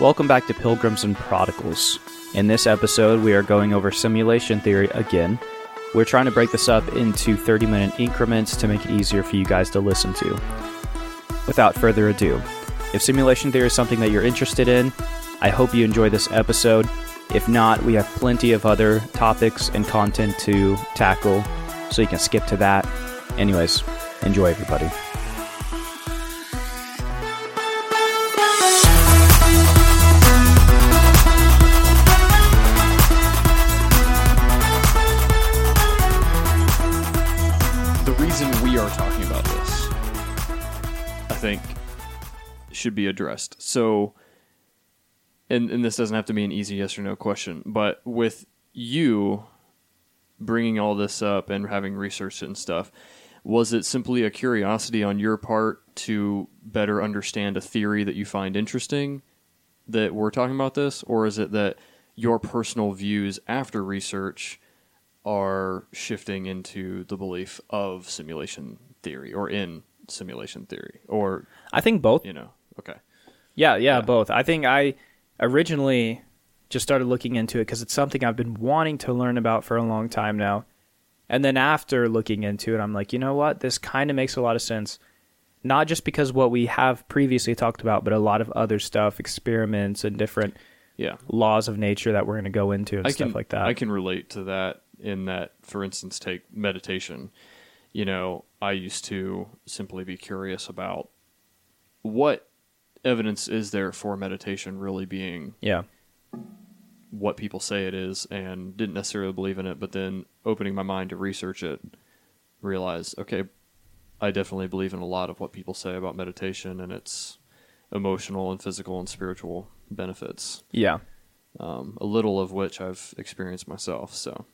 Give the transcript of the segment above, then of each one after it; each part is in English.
Welcome back to Pilgrims and Prodigals. In this episode, we are going over simulation theory again. We're trying to break this up into 30 minute increments to make it easier for you guys to listen to. Without further ado, if simulation theory is something that you're interested in, I hope you enjoy this episode. If not, we have plenty of other topics and content to tackle, so you can skip to that. Anyways, enjoy everybody. Should be addressed. So, and, and this doesn't have to be an easy yes or no question, but with you bringing all this up and having researched it and stuff, was it simply a curiosity on your part to better understand a theory that you find interesting that we're talking about this, or is it that your personal views after research are shifting into the belief of simulation theory or in simulation theory? Or I think both. You know okay Yeah, yeah, both. I think I originally just started looking into it because it's something I've been wanting to learn about for a long time now. And then after looking into it, I'm like, you know what? This kind of makes a lot of sense. Not just because what we have previously talked about, but a lot of other stuff, experiments and different yeah laws of nature that we're going to go into and I stuff can like that. I can relate to that in that for instance take meditation you know I used to simply be curious about what evidence is there for meditation really being yeah. what people say it is and didn't necessarily believe in it, but then opening my mind to research it, realize, okay, I definitely believe in a lot of what people say about meditation and its emotional and physical and spiritual benefits. Yeah. Um, a little of which I've experienced myself. So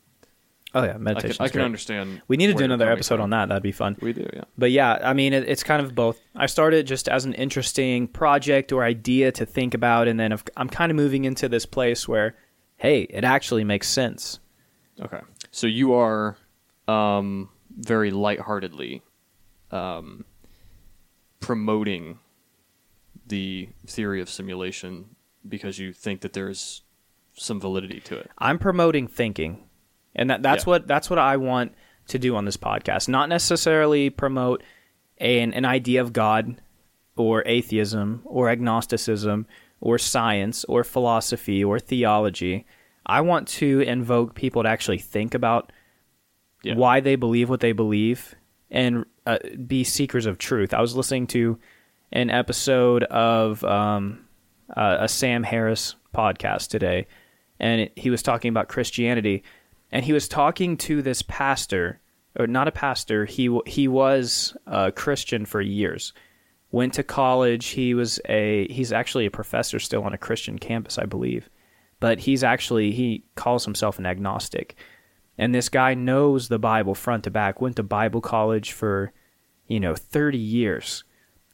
Oh yeah, I meditation. can, I can understand. We need to do another episode from. on that. That'd be fun. We do, yeah. But yeah, I mean, it, it's kind of both. I started just as an interesting project or idea to think about, and then I'm kind of moving into this place where, hey, it actually makes sense. Okay. So you are um, very lightheartedly um, promoting the theory of simulation because you think that there's some validity to it. I'm promoting thinking, and that, that's Yeah. what that's what I want to do on this podcast. Not necessarily promote an an idea of God, or atheism, or agnosticism, or science, or philosophy, or theology. I want to invoke people to actually think about Yeah. why they believe what they believe and uh, be seekers of truth. I was listening to an episode of um, uh, a Sam Harris podcast today, and it, he was talking about Christianity, and he was talking to this pastor, or not a pastor. He he was a Christian for years. Went to college. He was a he's actually a professor still on a Christian campus, I believe, but he's actually he calls himself an agnostic. And this guy knows the Bible front to back. Went to Bible college for, you know, 30 years.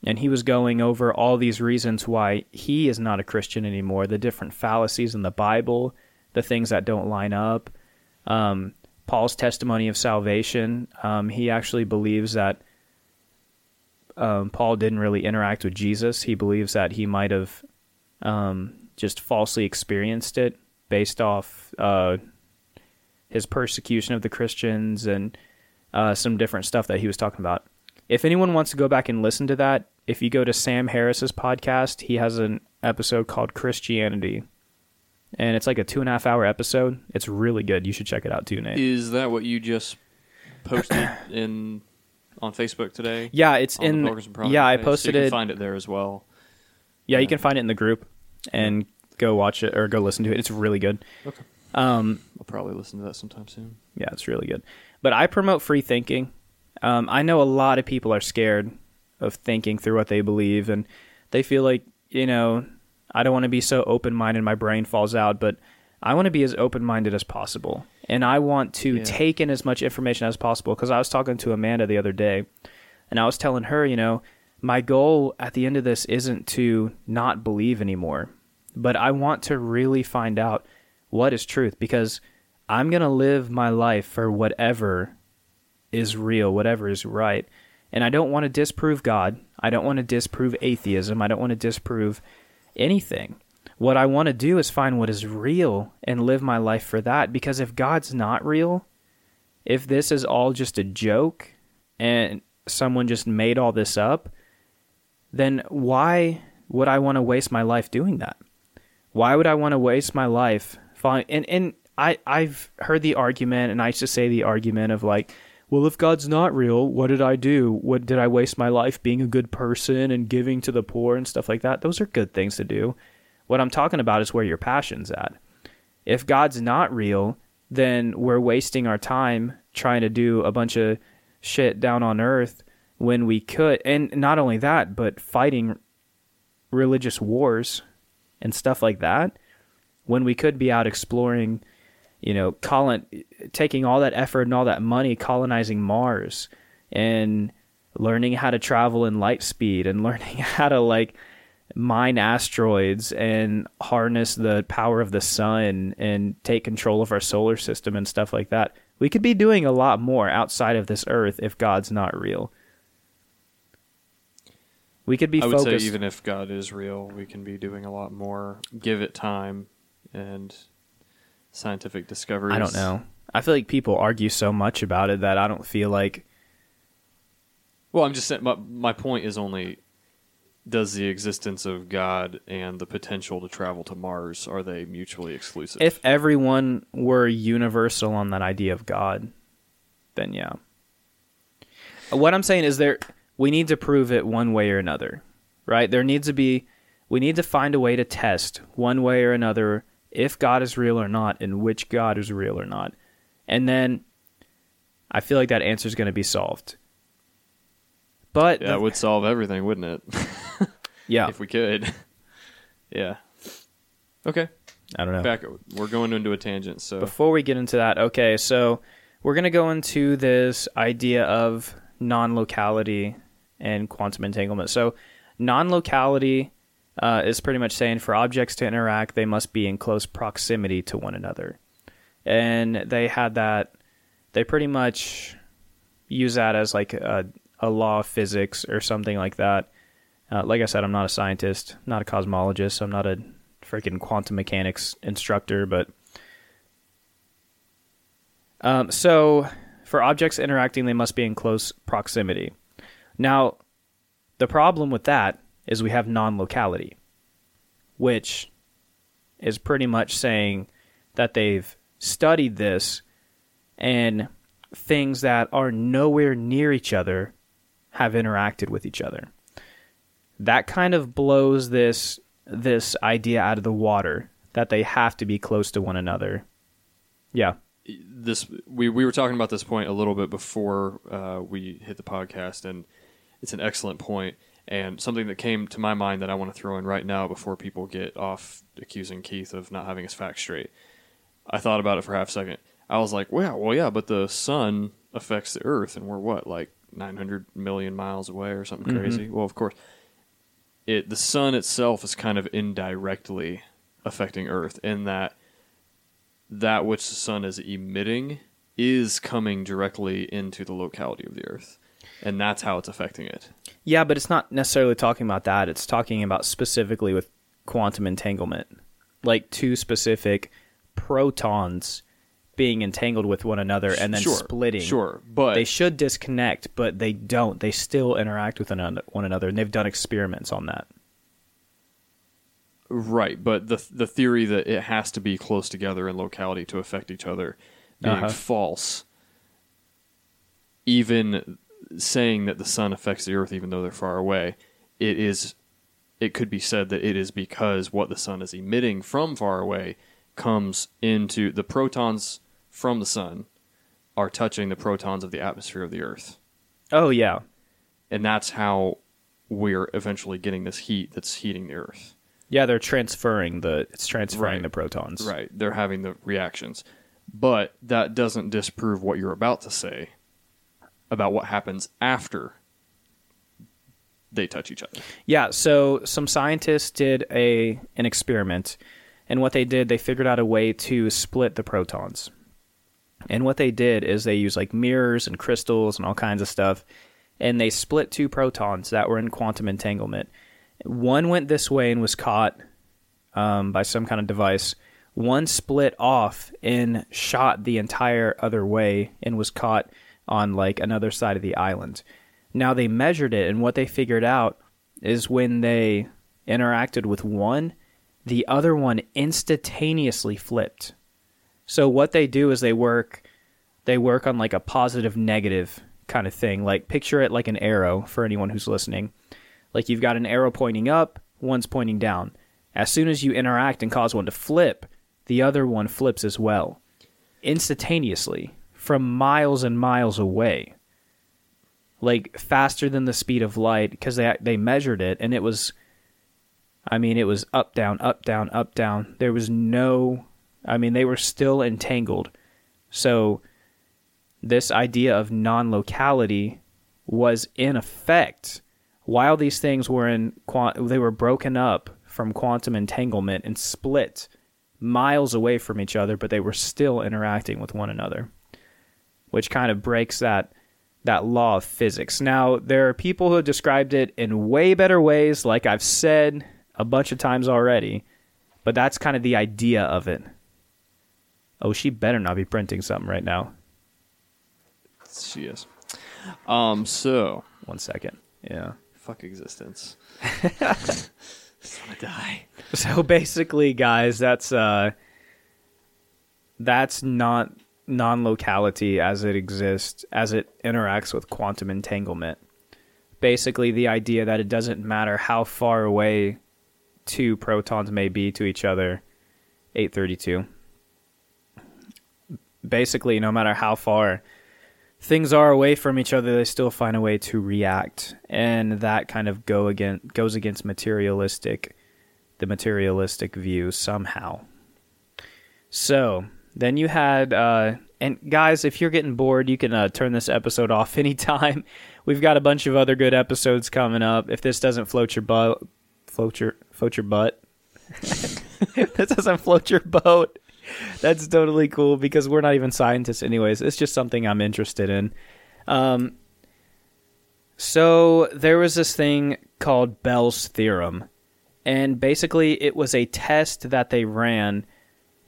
And he was going over all these reasons why he is not a Christian anymore, the different fallacies in the Bible, the things that don't line up. Um, Paul's testimony of salvation. Um, he actually believes that um, Paul didn't really interact with Jesus. He believes that he might have um, just falsely experienced it based off uh, his persecution of the Christians and uh, some different stuff that he was talking about. If anyone wants to go back and listen to that, if you go to Sam Harris's podcast, he has an episode called Christianity. And it's like a two and a half hour episode. It's really good. You should check it out too, Nate. Is that what you just posted in on Facebook today? yeah, it's in. Yeah, I posted so you it. Can find it there as well. Yeah, you can find it in the group and go watch it or go listen to it. It's really good. Okay. Um, I'll probably listen to that sometime soon. Yeah, it's really good. But I promote free thinking. Um, I know a lot of people are scared of thinking through what they believe, and they feel like, you know, I don't want to be so open minded, my brain falls out, but I want to be as open minded as possible. And I want to Yeah. take in as much information as possible because I was talking to Amanda the other day, and I was telling her, you know, my goal at the end of this isn't to not believe anymore, but I want to really find out what is truth because I'm going to live my life for whatever is real, whatever is right. And I don't want to disprove God. I don't want to disprove atheism. I don't want to disprove anything. What I want to do is find what is real and live my life for that. Because if God's not real, if this is all just a joke and someone just made all this up, then why would I want to waste my life doing that? Why would I want to waste my life? Following, and and I I've heard the argument, and I used to say the argument of like, well, if God's not real, what did I do? What did I waste my life being a good person and giving to the poor and stuff like that? Those are good things to do. What I'm talking about is where your passion's at. If God's not real, then we're wasting our time trying to do a bunch of shit down on earth when we could. And not only that, but fighting religious wars and stuff like that when we could be out exploring, you know, colon- taking all that effort and all that money colonizing Mars and learning how to travel in light speed and learning how to like mine asteroids and harness the power of the sun and take control of our solar system and stuff like that. We could be doing a lot more outside of this earth if God's not real. We could be I would focused. say even if God is real, we can be doing a lot more. Give it time and scientific discoveries. I don't know. I feel like people argue so much about it that I don't feel like Well, I'm just saying. My, my point is only: does the existence of God and the potential to travel to Mars are they mutually exclusive? if everyone were universal on that idea of God, then yeah. What I'm saying is there we need to prove it one way or another. Right? There needs to be we need to find a way to test one way or another if God is real or not and which God is real or not. And then I feel like that answer is going to be solved. But yeah, it would solve everything, wouldn't it? yeah, if we could. yeah. Okay. I don't know. Back. We're going into a tangent. So Before we get into that, okay, so we're going to go into this idea of non locality and quantum entanglement. So, non locality uh, is pretty much saying for objects to interact, they must be in close proximity to one another. And they had that, they pretty much use that as like a, a law of physics or something like that. Uh, like I said, I'm not a scientist, not a cosmologist, I'm not a freaking quantum mechanics instructor, but um, so, for objects interacting, they must be in close proximity. Now, the problem with that is we have non locality, which is pretty much saying that they've studied this and things that are nowhere near each other have interacted with each other. That kind of blows this this idea out of the water that they have to be close to one another. Yeah. this we we were talking about this point a little bit before uh, we hit the podcast, and it's an excellent point and something that came to my mind that I want to throw in right now before people get off accusing Keith of not having his facts straight. I thought about it for half a second. I was like, "Well, well, yeah, but the sun affects the Earth, and we're what, like 900 million miles away or something mm-hmm. crazy." Well, of course, it the sun itself is kind of indirectly affecting Earth in that that which the sun is emitting is coming directly into the locality of the Earth, and that's how it's affecting it. Yeah, but it's not necessarily talking about that. It's talking about specifically with quantum entanglement, like two specific protons being entangled with one another and then sure, splitting. Sure, but They should disconnect, but they don't. They still interact with one another- and they've done experiments on that. right, but the the theory that it has to be close together in locality to affect each other being Uh-huh. false. Even saying that the sun affects the Earth, even though they're far away, it is. It could be said that it is because what the sun is emitting from far away comes into the protons from the sun are touching the protons of the atmosphere of the Earth. Oh yeah, and that's how we're eventually getting this heat that's heating the earth yeah. They're transferring the. It's transferring Right. the protons. right they're having the reactions but that doesn't disprove what you're about to say about what happens after they touch each other Yeah, so some scientists did a an experiment, and what they did, they figured out a way to split the protons. And what they did is they used like mirrors and crystals and all kinds of stuff, and they split two protons that were in quantum entanglement. One went this way and was caught um, by some kind of device. One split off and shot the entire other way and was caught on like another side of the island. Now they measured it, and what they figured out is when they interacted with one, the other one instantaneously flipped. So what they do is they work they work on like a positive negative kind of thing. Like picture it like an arrow for anyone who's listening. Like you've got an arrow pointing up, one's pointing down. As soon as you interact and cause one to flip, the other one flips as well. Instantaneously from miles and miles away. Like faster than the speed of light because they they measured it and it was I mean it was up down up down up down. There was no I mean they were still entangled. So this idea of non-locality was in effect while these things were in they were broken up from quantum entanglement and split miles away from each other but they were still interacting with one another which kind of breaks that that law of physics now there are people who have described it in way better ways like i've said a bunch of times already but that's kind of the idea of it oh she better not be printing something right now She is. Um. So one second yeah fuck existence. Just wanna die. So basically, guys, that's uh that's not non-locality as it exists as it interacts with quantum entanglement. Basically, the idea that it doesn't matter how far away two protons may be to each other. 832. Basically, no matter how far things are away from each other, they still find a way to react, and that kind of go again goes against materialistic, the materialistic view somehow. So then you had, uh, and guys, if you're getting bored, you can uh, turn this episode off anytime. We've got a bunch of other good episodes coming up. If this doesn't float your butt, float your float your butt. if this doesn't float your boat, that's totally cool because we're not even scientists anyways it's just something i'm interested in um, so there was this thing called bell's theorem and basically it was a test that they ran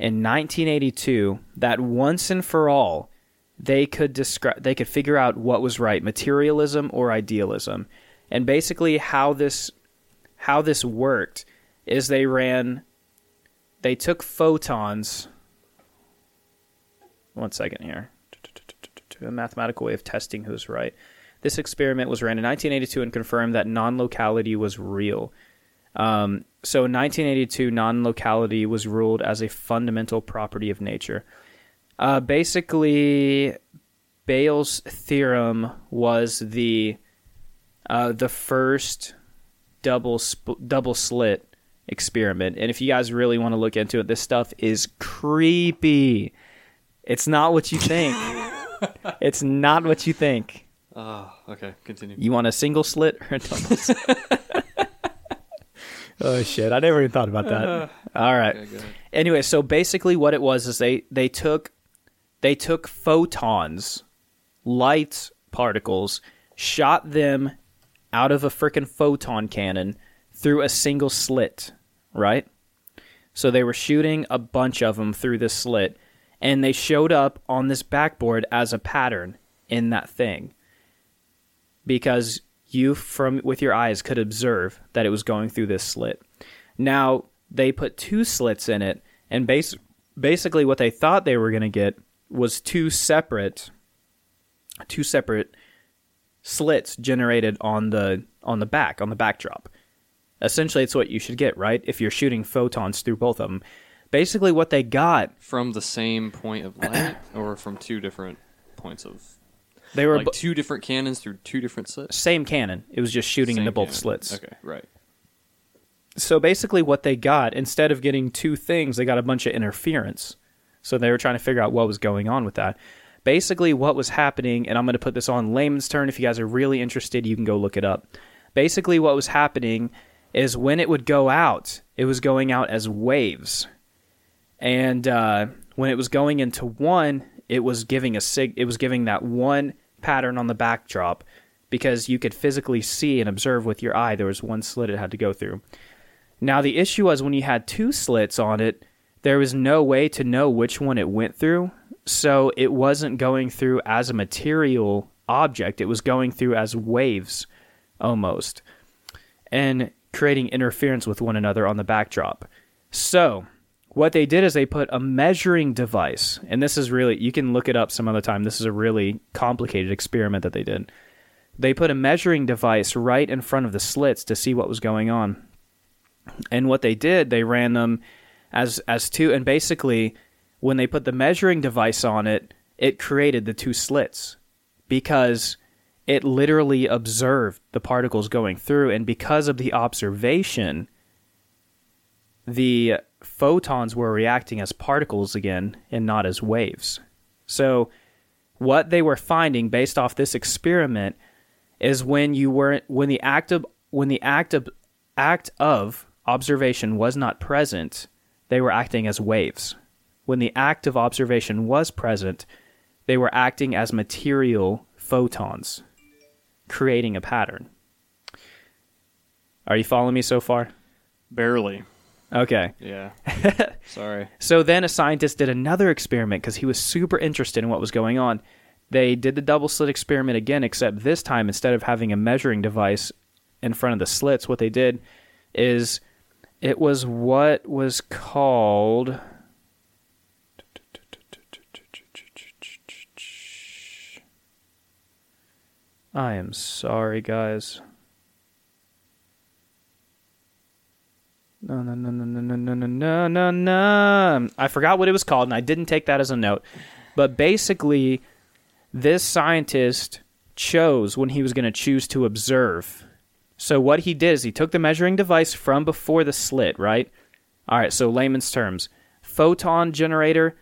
in 1982 that once and for all they could describe they could figure out what was right materialism or idealism and basically how this how this worked is they ran they took photons one second here. A mathematical way of testing who's right. This experiment was ran in 1982 and confirmed that non locality was real. Um, so in 1982, non locality was ruled as a fundamental property of nature. Uh, basically, Bell's theorem was the uh, the first double sp- double slit experiment, and if you guys really want to look into it, this stuff is creepy. It's not what you think. it's not what you think. Oh, okay. Continue. You want a single slit or a double slit? oh shit! I never even thought about that. Uh-huh. All right. Okay. Anyway, so basically, what it was is they they took they took photons, light particles, shot them out of a freaking photon cannon through a single slit, right? So they were shooting a bunch of them through this slit, and they showed up on this backboard as a pattern in that thing because you from with your eyes could observe that it was going through this slit. Now they put two slits in it, and base, basically what they thought they were going to get was two separate, two separate slits generated on the on the back on the backdrop. Essentially, it's what you should get, right? If you're shooting photons through both of them. Basically, what they got, From the same point of light, or from two different points of they were like bo- two different cannons through two different slits. same cannon. It was just shooting Same into both cannon. slits. Okay, right. So basically, what they got instead of getting two things, they got a bunch of interference. So they were trying to figure out what was going on with that. Basically, what was happening, and I'm going to put this on layman's turn. If you guys are really interested, you can go look it up. Basically, what was happening is when it would go out, it was going out as waves, and uh, when it was going into one, it was giving a sig. It was giving that one pattern on the backdrop. because you could physically see and observe with your eye there was one slit it had to go through. Now, the issue was when you had two slits on it, there was no way to know which one it went through. So it wasn't going through as a material object, it was going through as waves almost and creating interference with one another on the backdrop. So, what they did is they put a measuring device, and this is really, you can look it up some other time. This is a really complicated experiment that they did. They put a measuring device right in front of the slits to see what was going on. And what they did, they ran them as as two and basically when they put the measuring device on it, it created the two slits because it literally observed the particles going through and because of the observation the photons were reacting as particles again and not as waves. So what they were finding based off this experiment is when you were when the act of when the act of act of observation was not present, they were acting as waves. When the act of observation was present, they were acting as material photons, creating a pattern. Are you following me so far? Barely. Okay. Yeah. Sorry. So then a scientist did another experiment because he was super interested in what was going on. They did the double slit experiment again, except this time, instead of having a measuring device in front of the slits, what they did is it was what was called. I am sorry, guys. No, no, no, no, no, no, no, no, no, no. I forgot what it was called, and I didn't take that as a note. But basically, this scientist chose when he was going to choose to observe. So what he did is he took the measuring device from before the slit, right? All right, so layman's terms. Photon generator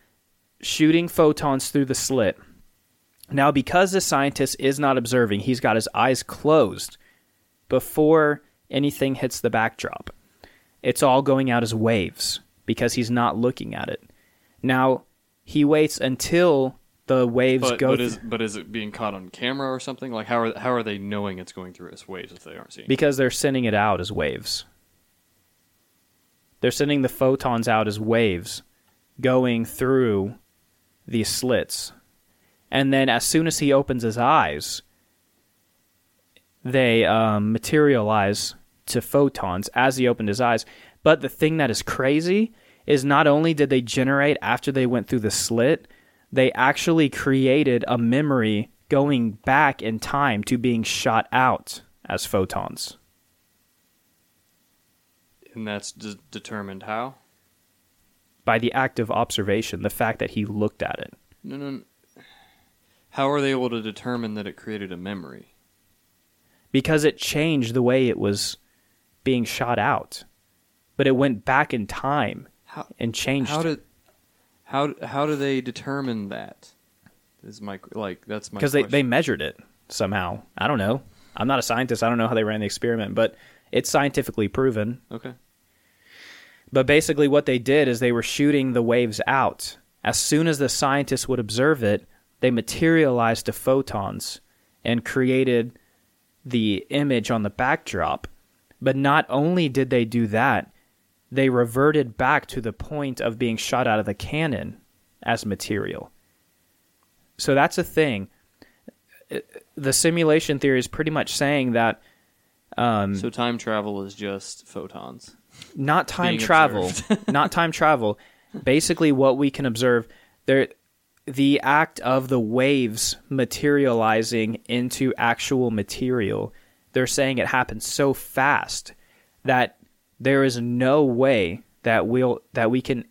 shooting photons through the slit. Now, because the scientist is not observing, he's got his eyes closed before anything hits the backdrop. It's all going out as waves because he's not looking at it. Now, he waits until the waves But, go but is but is it being caught on camera or something? Like how are how are they knowing it's going through as waves if they aren't seeing? it? because they're sending it out as waves. They're sending the photons out as waves going through these slits. And then as soon as he opens his eyes, they um, materialize to photons as he opened his eyes. But the thing that is crazy is not only did they generate after they went through the slit, they actually created a memory going back in time to being shot out as photons. and that's d- determined how? by the act of observation, the fact that he looked at it. No, no. no. How are they able to determine that it created a memory? Because it changed the way it was being shot out. But it went back in time How and changed. how did how how do they determine that? Is my like that's my because they, they measured it somehow. I don't know. I'm not a scientist. I don't know how they ran the experiment, but it's scientifically proven. okay. But basically, what they did is they were shooting the waves out. As soon as the scientists would observe it, they materialized to photons and created the image on the backdrop. But not only did they do that, they reverted back to the point of being shot out of the cannon as material. So that's a thing. The simulation theory is pretty much saying that um, So time travel is just photons. not time travel not time travel basically what we can observe there the act of the waves materializing into actual material they're saying it happens so fast that there is no way that we'll that we can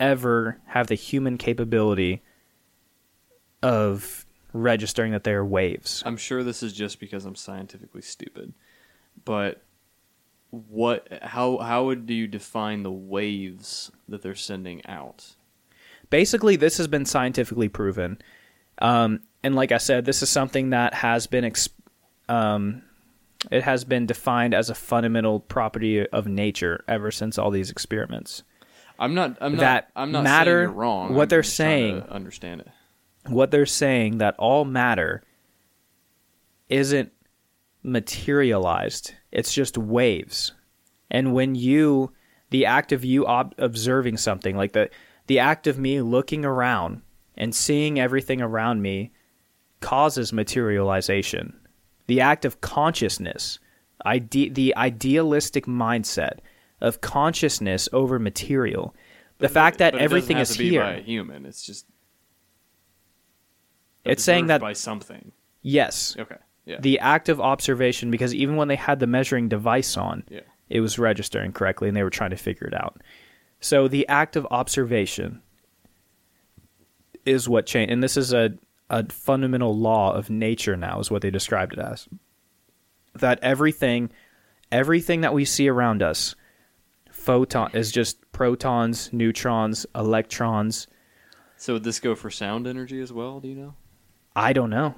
ever have the human capability of registering that they are waves I'm sure this is just because I'm scientifically stupid, but what? How how would you define the waves that they're sending out? basically this has been scientifically proven um, and like i said this is something that has been ex- um, it has been defined as a fundamental property of nature ever since all these experiments I'm not. I'm not. That I'm not matter- saying you're wrong. what I'm they're just trying to saying- understand it. what they're saying that all matter isn't materialized. It's just waves. And when you, the act of you ob- observing something, like the, the act of me looking around and seeing everything around me causes materialization. The act of consciousness, ide- the idealistic mindset of consciousness over material, the fact that But it everything have is to be here. by a human. It's just It's saying that- by something. Yes. Okay. Yeah. The act of observation, because even when they had the measuring device on, yeah. it was registering correctly and they were trying to figure it out. So the act of observation is what changed. And this is a, a fundamental law of nature now, is what they described it as. That everything, everything that we see around us, photon is just protons, neutrons, electrons. So would this go for sound energy as well? Do you know? I don't know.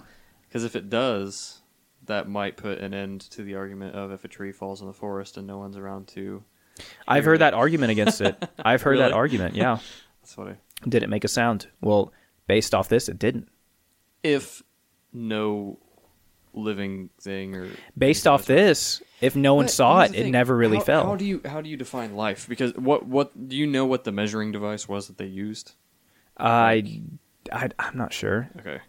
Because if it does, that might put an end to the argument of if a tree falls in the forest and no one's around to. I've heard it. that argument against it. I've heard that argument. Yeah. That's I. Did it make a sound? Well, based off this, it didn't. If no living thing or Based off this, if no one But saw it, it never really how, fell. How do you how do you define life? Because what what do you know what the measuring device was that they used? I, I, I'm not sure. Okay.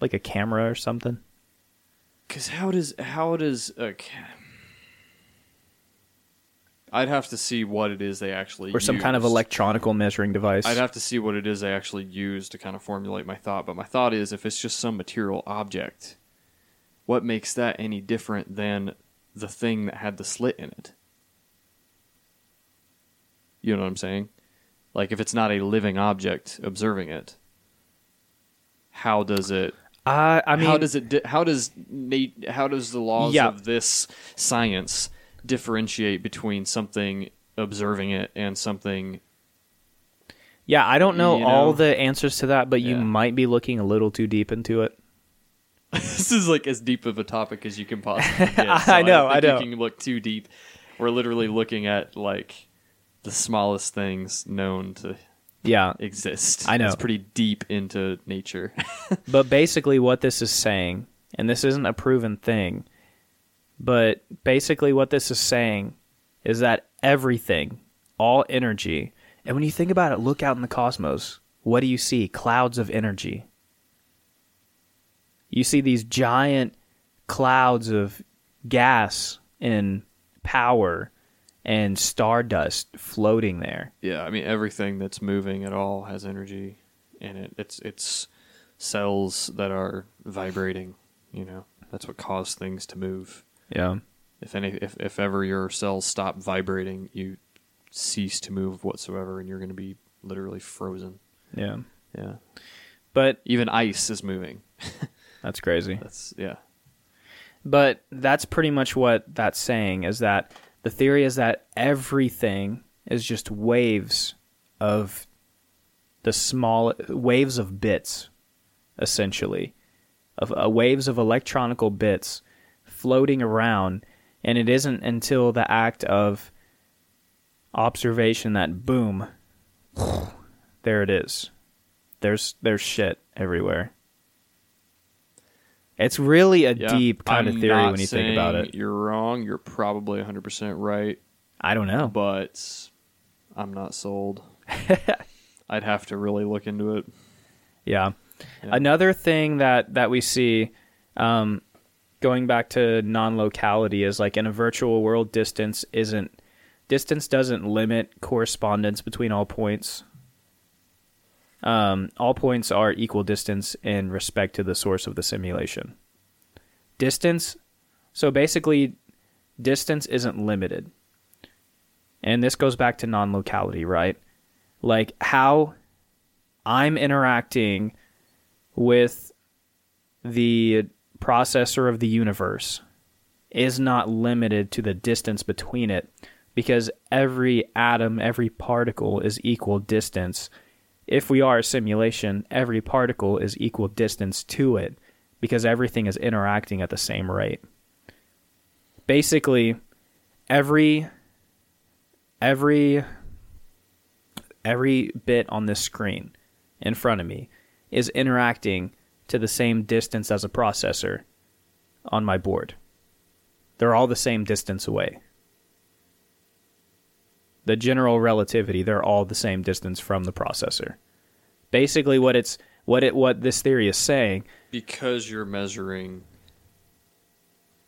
Like a camera or something. Because how does how does a ca- I'd have to see what it is they actually Or some kind of electronical measuring device. I'd have to see what it is they actually use to kind of formulate my thought. But my thought is, if it's just some material object, what makes that any different than the thing that had the slit in it? You know what I'm saying? Like, if it's not a living object observing it, how does it? Uh, I mean, how does it? How does How does the laws Yeah. of this science differentiate between something observing it and something yeah, I don't know, you all the answers to that, but you might be looking a little too deep into it. this is like as deep of a topic as you can possibly get. I so know, don't I know. You can look too deep. We're literally looking at like the smallest things known to Yeah, exist. I know. It's pretty deep into nature. but basically, what this is saying, and this isn't a proven thing, but basically, what this is saying is that everything, all energy, and when you think about it, look out in the cosmos. What do you see? Clouds of energy. You see these giant clouds of gas and power and stardust floating there. yeah, I mean everything that's moving at all has energy in it. It's it's cells that are vibrating. You know, that's what causes things to move. Yeah. If any, if, if ever your cells stop vibrating, you cease to move whatsoever, and you're going to be literally frozen. Yeah. Yeah, But even ice is moving. that's crazy. That's yeah, But that's pretty much what that's saying is that the theory is that everything is just waves of the small waves of bits, essentially, of uh, waves of electronical bits floating around, and it isn't until the act of observation that boom, there it is. There's there's shit everywhere. It's really a yeah. deep kind I'm of theory when you think about it. You're wrong. You're probably 100 percent right, I don't know. but I'm not sold. I'd have to really look into it. Yeah. Yeah. Another thing that that we see, um, going back to non-locality, is like in a virtual world, distance isn't distance doesn't limit correspondence between all points. Um, all points are equal distance in respect to the source of the simulation. Distance, so basically, distance isn't limited, and this goes back to non-locality, right? Like how I'm interacting with the processor of the universe is not limited to the distance between it because every atom, every particle is equal distance. If we are a simulation, every particle is equal distance to it because everything is interacting at the same rate. Basically, every every every bit on this screen in front of me is interacting to the same distance as a processor on my board. they're all the same distance away. The general relativity, they're all the same distance from the processor. Basically what it's what it what this theory is saying because you're measuring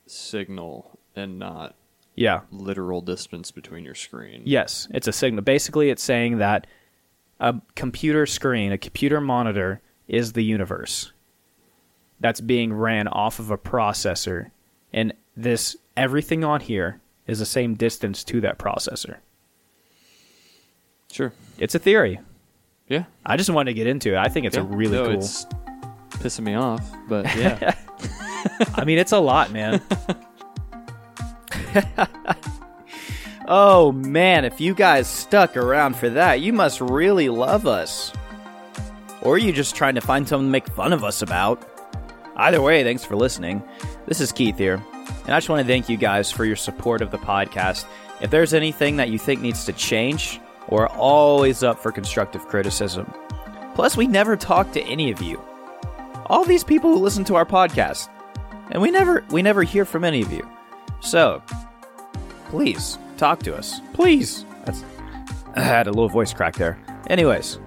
signal and not yeah literal distance between your screen. Yes, it's a signal. Basically, it's saying that a computer screen, a computer monitor, is the universe that's being ran off of a processor, and this everything on here is the same distance to that processor. Sure. It's a theory. Yeah. I just wanted to get into it. I think it's Yeah. a really No, cool. It's pissing me off, but yeah. I mean, it's a lot, man. oh man, if you guys stuck around for that, you must really love us. Or are you just trying to find something to make fun of us about? Either way, thanks for listening. This is Keith here, and I just want to thank you guys for your support of the podcast. If there's anything that you think needs to change, we're always up for constructive criticism. Plus, we never talk to any of you. All these people who listen to our podcast, and we never we never hear from any of you. So, please talk to us. Please. That's I had a little voice crack there. Anyways,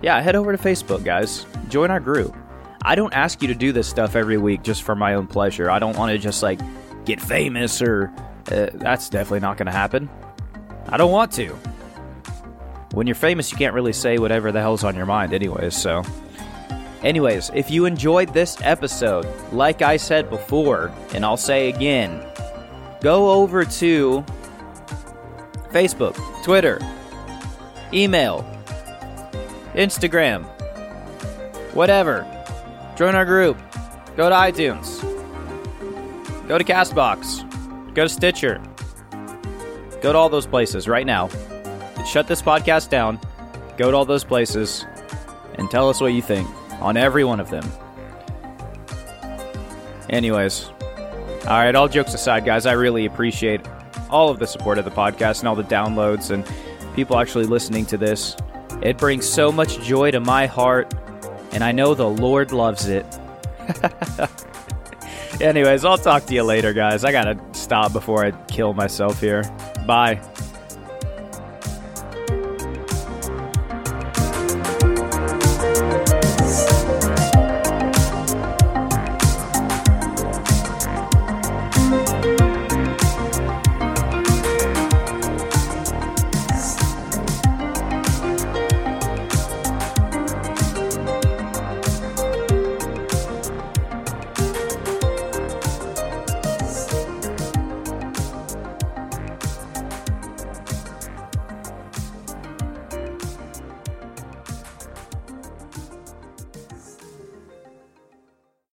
yeah, head over to Facebook, guys. Join our group. I don't ask you to do this stuff every week just for my own pleasure. I don't want to just like get famous or uh, that's definitely not going to happen. I don't want to. When you're famous, you can't really say whatever the hell's on your mind, anyways. So, anyways, if you enjoyed this episode, like I said before, and I'll say again, go over to Facebook, Twitter, email, Instagram, whatever. Join our group. Go to iTunes. Go to Castbox. Go to Stitcher. Go to all those places right now. Shut this podcast down. Go to all those places and tell us what you think on every one of them. Anyways, all right, all jokes aside, guys, I really appreciate all of the support of the podcast and all the downloads and people actually listening to this. It brings so much joy to my heart, and I know the Lord loves it. Anyways, I'll talk to you later, guys. I gotta stop before I kill myself here. Bye.